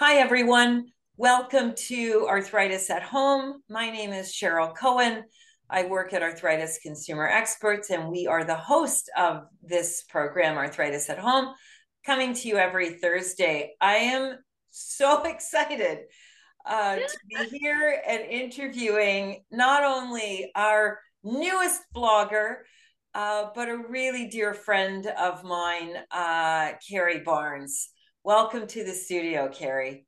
Hi, everyone. Welcome to Arthritis at Home. My name is Cheryl Koehn. I work at Arthritis Consumer Experts, and we are the host of this program, Arthritis at Home, coming to you every Thursday. I am so excited uh, to be here and interviewing not only our newest blogger, uh, but a really dear friend of mine, uh, Carrie Barnes. Welcome to the studio, Carrie.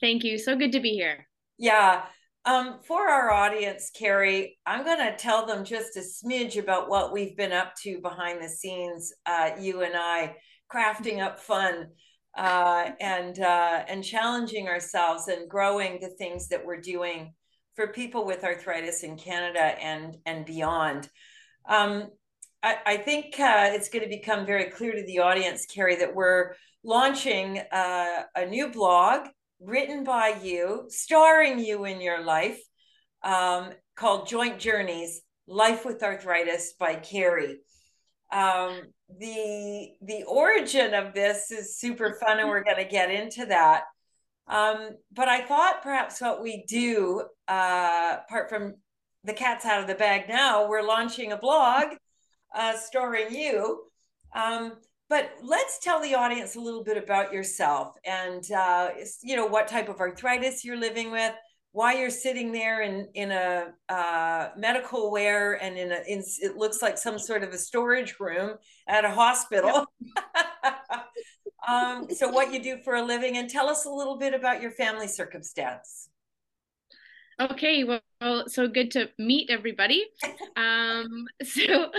Thank you. So good to be here. Yeah. Um, for our audience, Carrie, I'm going to tell them just a smidge about what we've been up to behind the scenes, uh, you and I, crafting up fun uh, and uh, and challenging ourselves and growing the things that we're doing for people with arthritis in Canada and and beyond. Um, I, I, think uh, it's going to become very clear to the audience, Carrie, that we're launching uh, a new blog written by you, starring you in your life, um, called Joint Journeys Life with Arthritis by Carrie. Um, the the origin of this is super fun and we're going to get into that um, but i thought perhaps what we do uh, apart from the cat's out of the bag now we're launching a blog uh, starring you um, but let's tell the audience a little bit about yourself and uh, you know what type of arthritis you're living with why you're sitting there in in a uh, medical wear and in a in, it looks like some sort of a storage room at a hospital. Um, so what you do for a living and tell us a little bit about your family circumstance Okay, well, so good to meet everybody. Um, so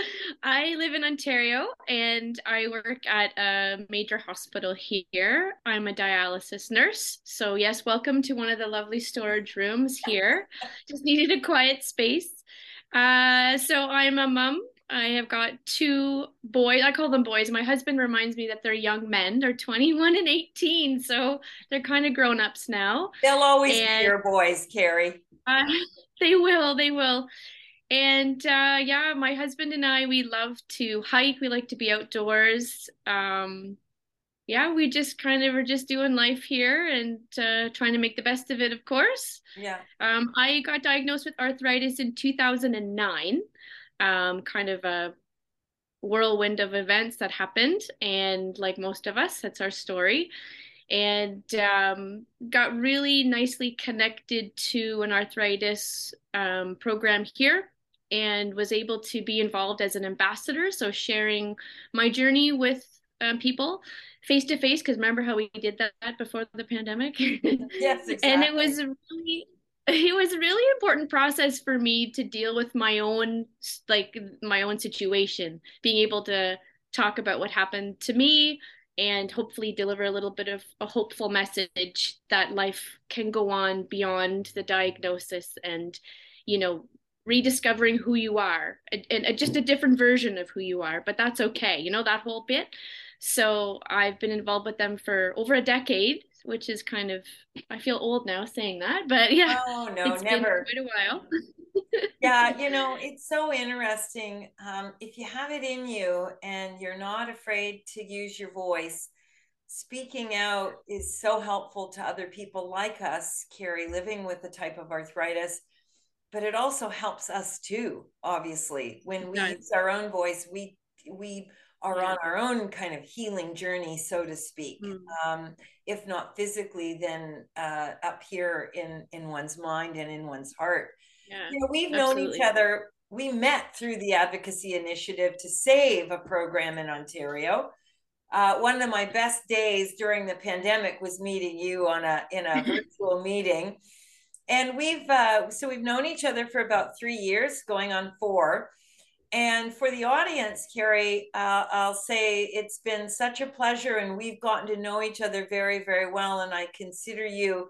I live in Ontario and I work at a major hospital here. I'm a dialysis nurse. So, yes, welcome to one of the lovely storage rooms here. Just needed a quiet space. Uh, so, I'm a mom. I have got two boys. I call them boys. My husband reminds me that they're young men. They're 21 and 18. So, they're kind of grown ups now. They'll always and, be your boys, Carrie. Uh, they will, they will. And uh, yeah, my husband and I, we love to hike. We like to be outdoors. Um, yeah, we just kind of are just doing life here and uh, trying to make the best of it, of course. Yeah. Um, I got diagnosed with arthritis in 2009, um, kind of a whirlwind of events that happened. And like most of us, that's our story and um, got really nicely connected to an arthritis um, program here and was able to be involved as an ambassador. So, sharing my journey with um, people face to face, because remember how we did that before the pandemic? yes, exactly. and it was really it was a really important process for me to deal with my own like my own situation being able to talk about what happened to me and hopefully deliver a little bit of a hopeful message that life can go on beyond the diagnosis and you know rediscovering who you are and, and, just a different version of who you are but that's okay. You know that whole bit? So i've been involved with them for over a decade which is kind of i feel old now saying that but yeah. Oh no never. quite a while yeah, you know, it's so interesting. Um, if you have it in you and you're not afraid to use your voice, speaking out is so helpful to other people like us, Carrie, living with the type of arthritis. But it also helps us too, obviously. When we use our own voice, we we are yeah. on our own kind of healing journey, so to speak. Mm. Um, if not physically, then uh, up here in in one's mind and in one's heart. Yeah, you know, we've absolutely. known each other. We met through the advocacy initiative to save a program in Ontario. Uh, one of my best days during the pandemic was meeting you on a in a virtual meeting, and we've uh, so we've known each other for about three years, going on four. And for the audience, Carrie, uh, I'll say it's been such a pleasure, and we've gotten to know each other very, very well. And I consider you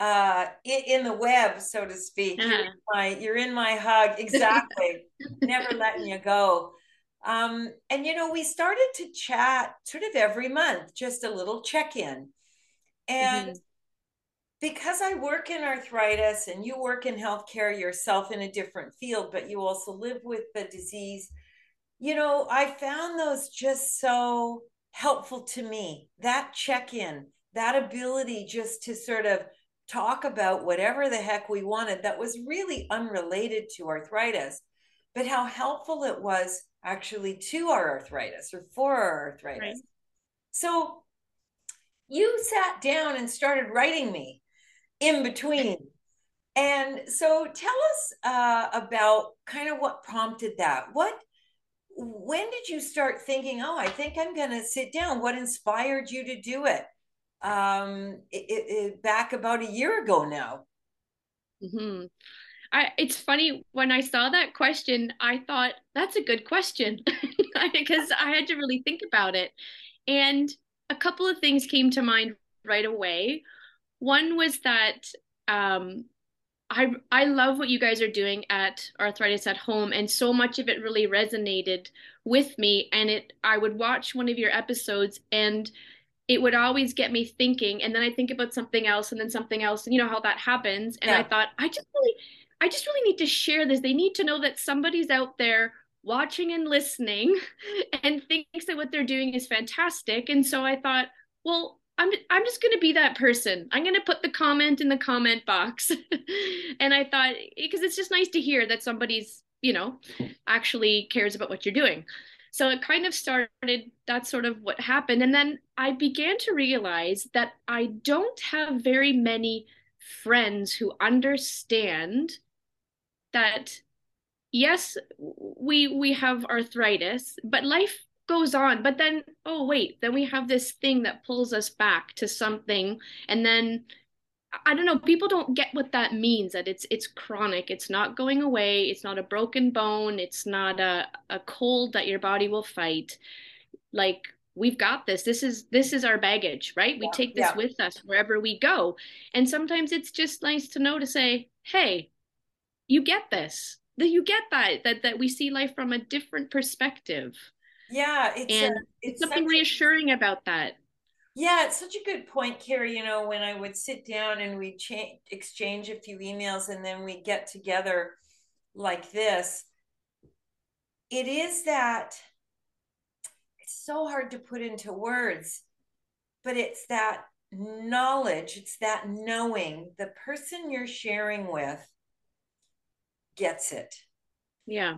uh in, in, the web so to speak. Uh-huh. you're, in my, you're in my hug. Exactly. Never letting you go. Um and you know we started to chat sort of every month just a little check-in. And mm-hmm. because i work in arthritis and you work in healthcare yourself in a different field but you also live with the disease you know i found those just so helpful to me. That check-in that ability just to sort of talk about whatever the heck we wanted that was really unrelated to arthritis, but how helpful it was actually to our arthritis or for our arthritis. Right. So you sat down and started writing me in between. And so tell us uh, about kind of what prompted that. What, when did you start thinking, oh, I think I'm going to sit down? What inspired you to do it? Um, it, it, back about a year ago now. Mm-hmm. I, it's funny when I saw that question, I thought that's a good question because I had to really think about it. And a couple of things came to mind right away. One was that um, I I love what you guys are doing at Arthritis at Home, and so much of it really resonated with me. And it I would watch one of your episodes, and it would always get me thinking, and then I think about something else, and then something else, and you know how that happens. And yeah. I thought I just really I just really need to share this. They need to know that somebody's out there watching and listening and thinks that what they're doing is fantastic. And so I thought, well, I'm I'm just going to be that person. I'm going to put the comment in the comment box. and I thought because it's just nice to hear that somebody's, you know, actually cares about what you're doing. So it kind of started that's sort of what happened. And then I began to realize that I don't have very many friends who understand that yes we we have arthritis but life goes on. But then oh wait then we have this thing that pulls us back to something. And then i don't know people don't get what that means that it's it's chronic it's not going away it's not a broken bone it's not a, a cold that your body will fight. Like we've got this this is this is our baggage right? We yeah, take this yeah. with us wherever we go. And sometimes it's just nice to know to say hey you get this that you get that that that we see life from a different perspective. Yeah it's and a, it's something reassuring about that yeah it's such a good point carrie you know when i would sit down and we cha- exchange a few emails and then we get together like this it is that it's so hard to put into words but it's that knowledge it's that knowing the person you're sharing with gets it. Yeah.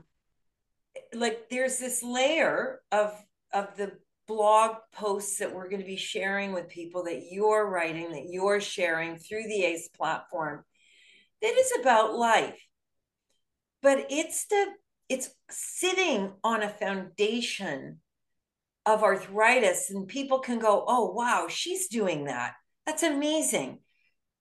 Like there's this layer of of the blog posts that we're going to be sharing with people that you're writing, that you're sharing through the ACE platform that is about life. But it's the it's sitting on a foundation of arthritis and people can go, "Oh, wow, she's doing that. That's amazing."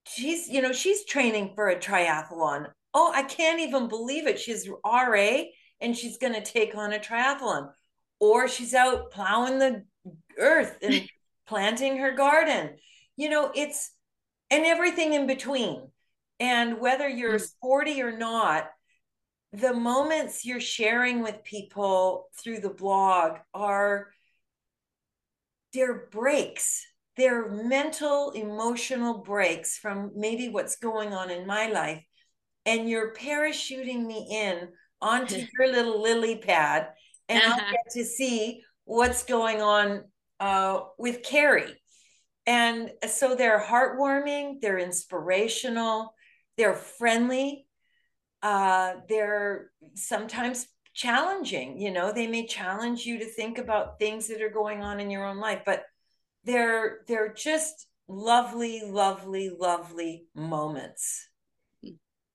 She's, you know, she's training for a triathlon oh, I can't even believe it. She's RA and she's going to take on a triathlon. Or she's out plowing the earth and planting her garden. You know, it's and everything in between. And whether you're mm. sporty or not, the moments you're sharing with people through the blog are they're breaks they're mental emotional breaks from maybe what's going on in my life and you're parachuting me in onto your little lily pad and uh-huh. I'll get to see what's going on uh, with Carrie. And so they're heartwarming, they're inspirational, they're friendly, uh, they're sometimes challenging. You know, they may challenge you to think about things that are going on in your own life, but they're they're just lovely, lovely, lovely moments.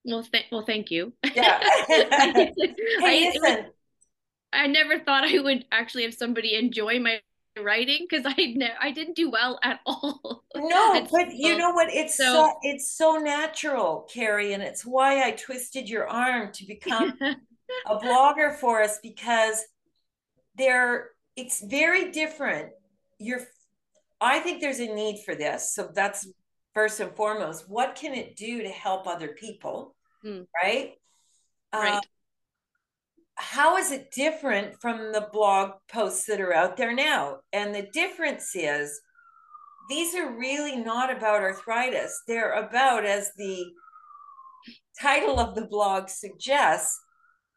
Well, th- well, thank you. Yeah. hey, I, listen. I never thought I would actually have somebody enjoy my writing because I ne- I didn't do well at all. No, but you know what? It's so, so, it's so natural, Carrie, and it's why I twisted your arm to become a blogger for us because there it's very different. You're I think there's a need for this. So that's first and foremost. What can it do to help other people? mm. right? Right. Uh, how is it different from the blog posts that are out there now? And the difference is these are really not about arthritis. They're about, as the title of the blog suggests,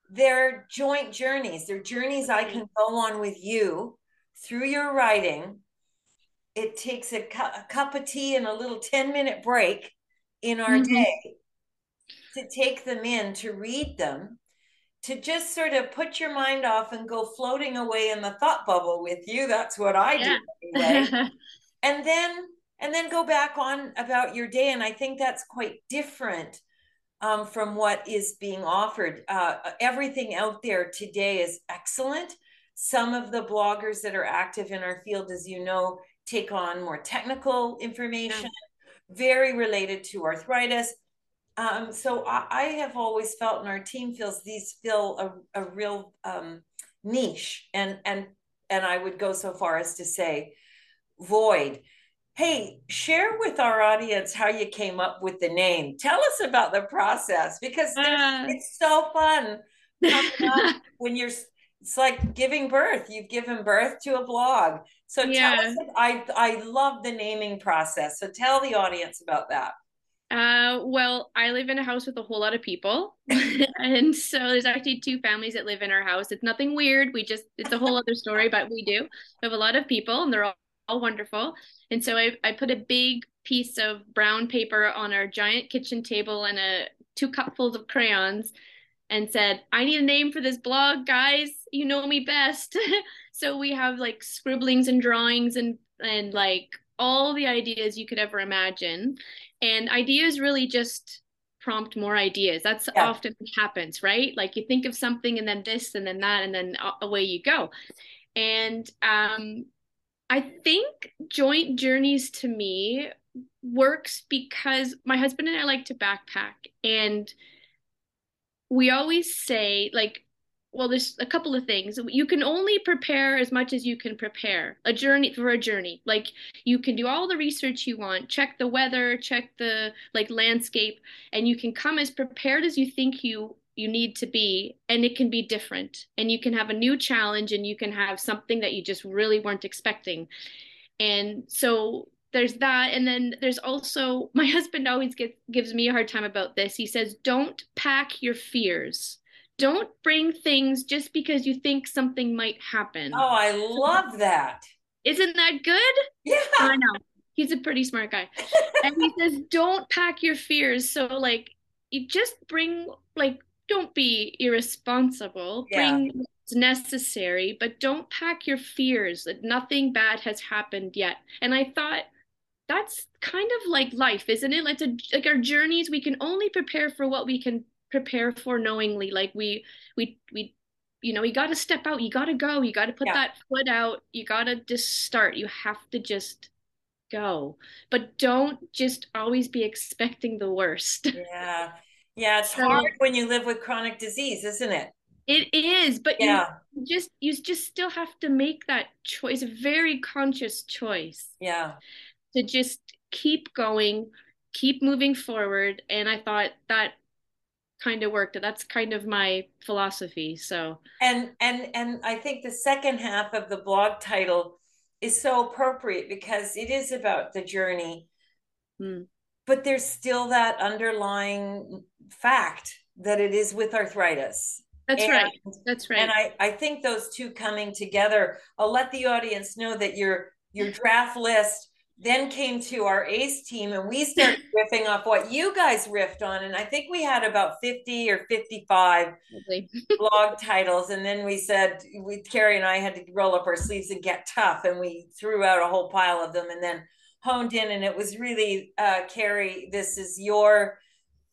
they're joint journeys. They're journeys I can go on with you through your writing it takes a, cu- a cup of tea and a little 10 minute break in our mm-hmm. day to take them in, to read them, to just sort of put your mind off and go floating away in the thought bubble with you. That's what I yeah. do anyway. and then and then go back on about your day. And I think that's quite different um, from what is being offered. Uh, everything out there today is excellent. Some of the bloggers that are active in our field, as you know, take on more technical information, yeah. very related to arthritis. Um, so I, I, have always felt, and our team feels, these fill a, a real um, niche, and and and I would go so far as to say void. Hey, share with our audience how you came up with the name. Tell us about the process because uh. it's so fun when you're. It's like giving birth. You've given birth to a blog. So yeah. tell us. I I love the naming process. So tell the audience about that. Uh, well, I live in a house with a whole lot of people. and so there's actually two families that live in our house. It's nothing weird. We just, it's a whole other story, but we do. We have a lot of people and they're all, all wonderful. And so I, I put a big piece of brown paper on our giant kitchen table and a two cupfuls of crayons and said, I need a name for this blog, guys. You know me best. so we have like scribblings and drawings and, and like all the ideas you could ever imagine. And ideas really just prompt more ideas. That's yeah. often what happens, right? Like you think of something and then this and then that and then away you go. And um, I think joint journeys to me works because my husband and I like to backpack and we always say like well there's a couple of things. You can only prepare as much as you can prepare a journey for a journey. Like you can do all the research you want check the weather check the like landscape and you can come as prepared as you think you you need to be and it can be different. And you can have a new challenge and you can have something that you just really weren't expecting. And so there's that. And then there's also my husband always gets gives me a hard time about this. He says don't pack your fears don't bring things just because you think something might happen. Oh i love that. Isn't that good? Yeah. I know. He's a pretty smart guy. And he says don't pack your fears. So like you just bring like don't be irresponsible. Yeah. bring what's necessary but don't pack your fears that nothing bad has happened yet. And i thought that's kind of like life, isn't it? Like, a, like our journeys, we can only prepare for what we can prepare for knowingly. Like we, we, we, you know, you got to step out. You got to go. You got to put yeah. that foot out. You got to just start. You have to just go, but don't just always be expecting the worst. Yeah, yeah. It's so, hard when you live with chronic disease, isn't it? It is, but yeah. you just you just still have to make that choice, a very conscious choice. Yeah to just keep going, keep moving forward. And I thought that kind of worked. That's kind of my philosophy. So and and and I think the second half of the blog title is so appropriate because it is about the journey. Hmm. But there's still that underlying fact that it is with arthritis. That's and, right. That's right. And I, I think those two coming together, I'll let the audience know that your your draft list then came to our ace team and we started riffing off what you guys riffed on and i think we had about 50 or 55 blog titles and then we said we carrie and i had to roll up our sleeves and get tough and we threw out a whole pile of them and then honed in and it was really uh, carrie this is your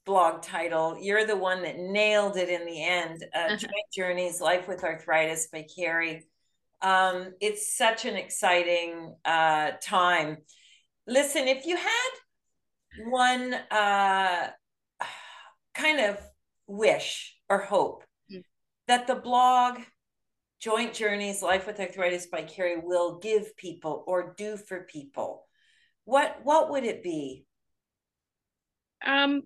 blog title. You're the one that nailed it in the end uh, uh-huh. joint journeys life with arthritis by carrie um, it's such an exciting uh, time. Listen, if you had one uh, kind of wish or hope mm-hmm. that the blog Joint Journeys Life with Arthritis by Carrie will give people or do for people, what what would it be? Um,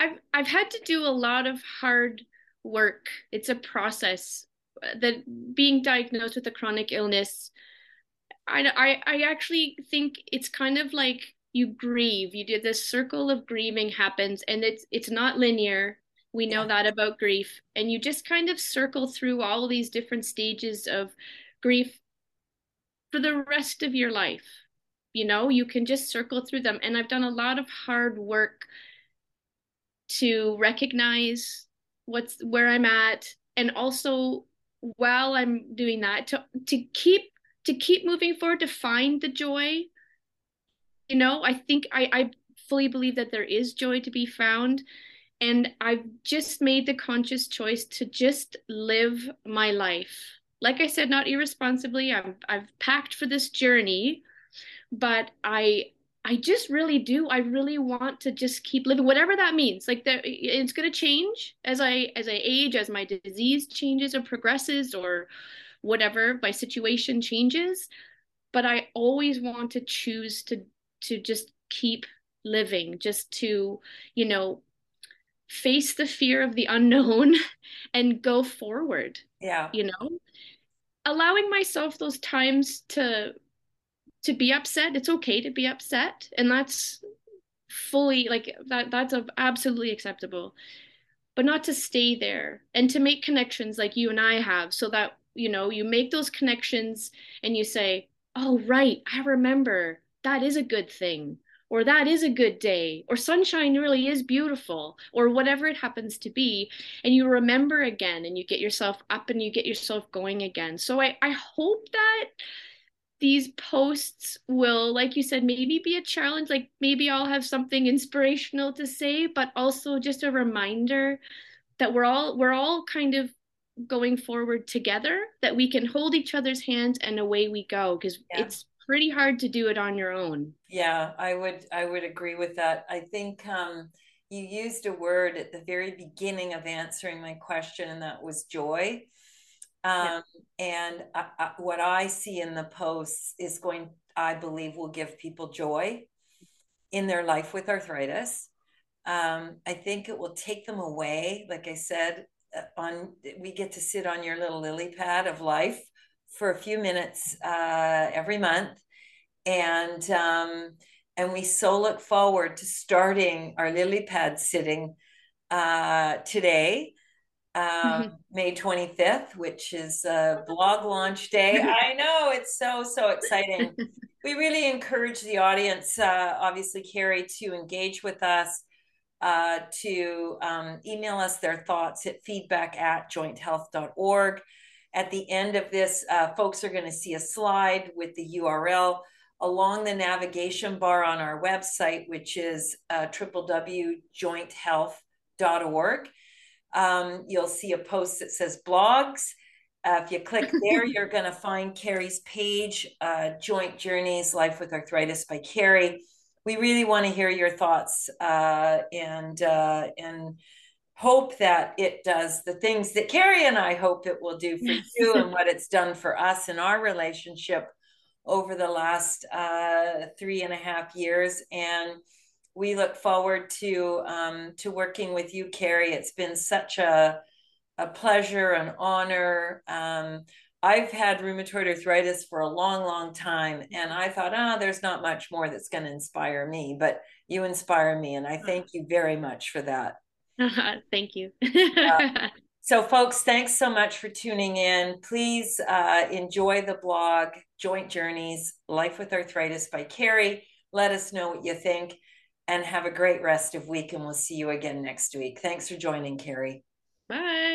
I've I've had to do a lot of hard work. It's a process that being diagnosed with a chronic illness I, I i actually think it's kind of like you grieve. You do this circle of grieving happens and it's it's not linear. We know yeah. that about grief. And you just kind of circle through all these different stages of grief for the rest of your life. You know you can just circle through them. And i've done a lot of hard work to recognize what's where i'm at and also while i'm doing that to to keep to keep moving forward to find the joy. You know i think i i fully believe that there is joy to be found and i've just made the conscious choice to just live my life. Like i said not irresponsibly i've i've packed for this journey but i i just really do. I really want to just keep living whatever that means. Like that it's going to change as i as i age as my disease changes or progresses or whatever my situation changes. But i always want to choose to to just keep living just to you know face the fear of the unknown and go forward yeah. you know? Allowing myself those times to to be upset it's okay to be upset and that's fully like that that's absolutely acceptable. But not to stay there and to make connections like you and I have so that you know you make those connections and you say oh right i remember. That is a good thing or that is a good day or sunshine really is beautiful or whatever it happens to be and you remember again and you get yourself up and you get yourself going again. So i, I hope that these posts will like you said maybe be a challenge like maybe i'll have something inspirational to say but also just a reminder that we're all we're all kind of going forward together that we can hold each other's hands and away we go because yeah. it's pretty hard to do it on your own. Yeah i would i would agree with that. I think um you used a word at the very beginning of answering my question and that was joy um, yeah. and I, I, what i see in the posts is going i believe will give people joy in their life with arthritis. Um, i think it will take them away like i said uh, on we get to sit on your little lily pad of life for a few minutes uh, every month. And um, and we so look forward to starting our lily pad sitting uh, today um, mm-hmm. may 25th which is a blog launch day i know it's so so exciting we really encourage the audience uh, obviously carrie to engage with us uh, to um, email us their thoughts at feedback at jointhealth.org. At the end of this, uh, folks are going to see a slide with the URL along the navigation bar on our website, which is uh, www.jointhealth.org. Um, you'll see a post that says blogs. Uh, if you click there, you're going to find Carrie's page, uh, Joint Journeys Life with Arthritis by Carrie we really want to hear your thoughts uh, and uh, and hope that it does the things that Carrie and I hope it will do for you and what it's done for us in our relationship over the last uh, three and a half years. And we look forward to um, to working with you, Carrie. It's been such a a pleasure, an honor. Um, I've had rheumatoid arthritis for a long, long time. And I thought, ah, oh, there's not much more that's going to inspire me, but you inspire me. And I thank you very much for that. thank you. uh, so, folks, thanks so much for tuning in. Please uh, enjoy the blog, Joint Journeys Life with Arthritis by Carrie. Let us know what you think and have a great rest of week. And we'll see you again next week. Thanks for joining, Carrie. Bye.